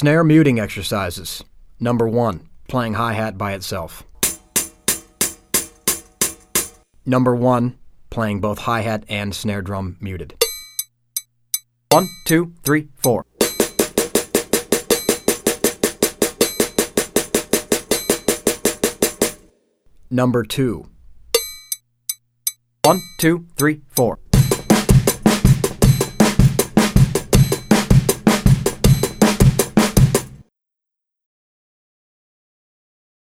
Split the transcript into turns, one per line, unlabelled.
Snare muting exercises. Number one, playing hi hat by itself. Number one, playing both hi hat and snare drum muted. One, two, three, four. Number two. One, two, three, four.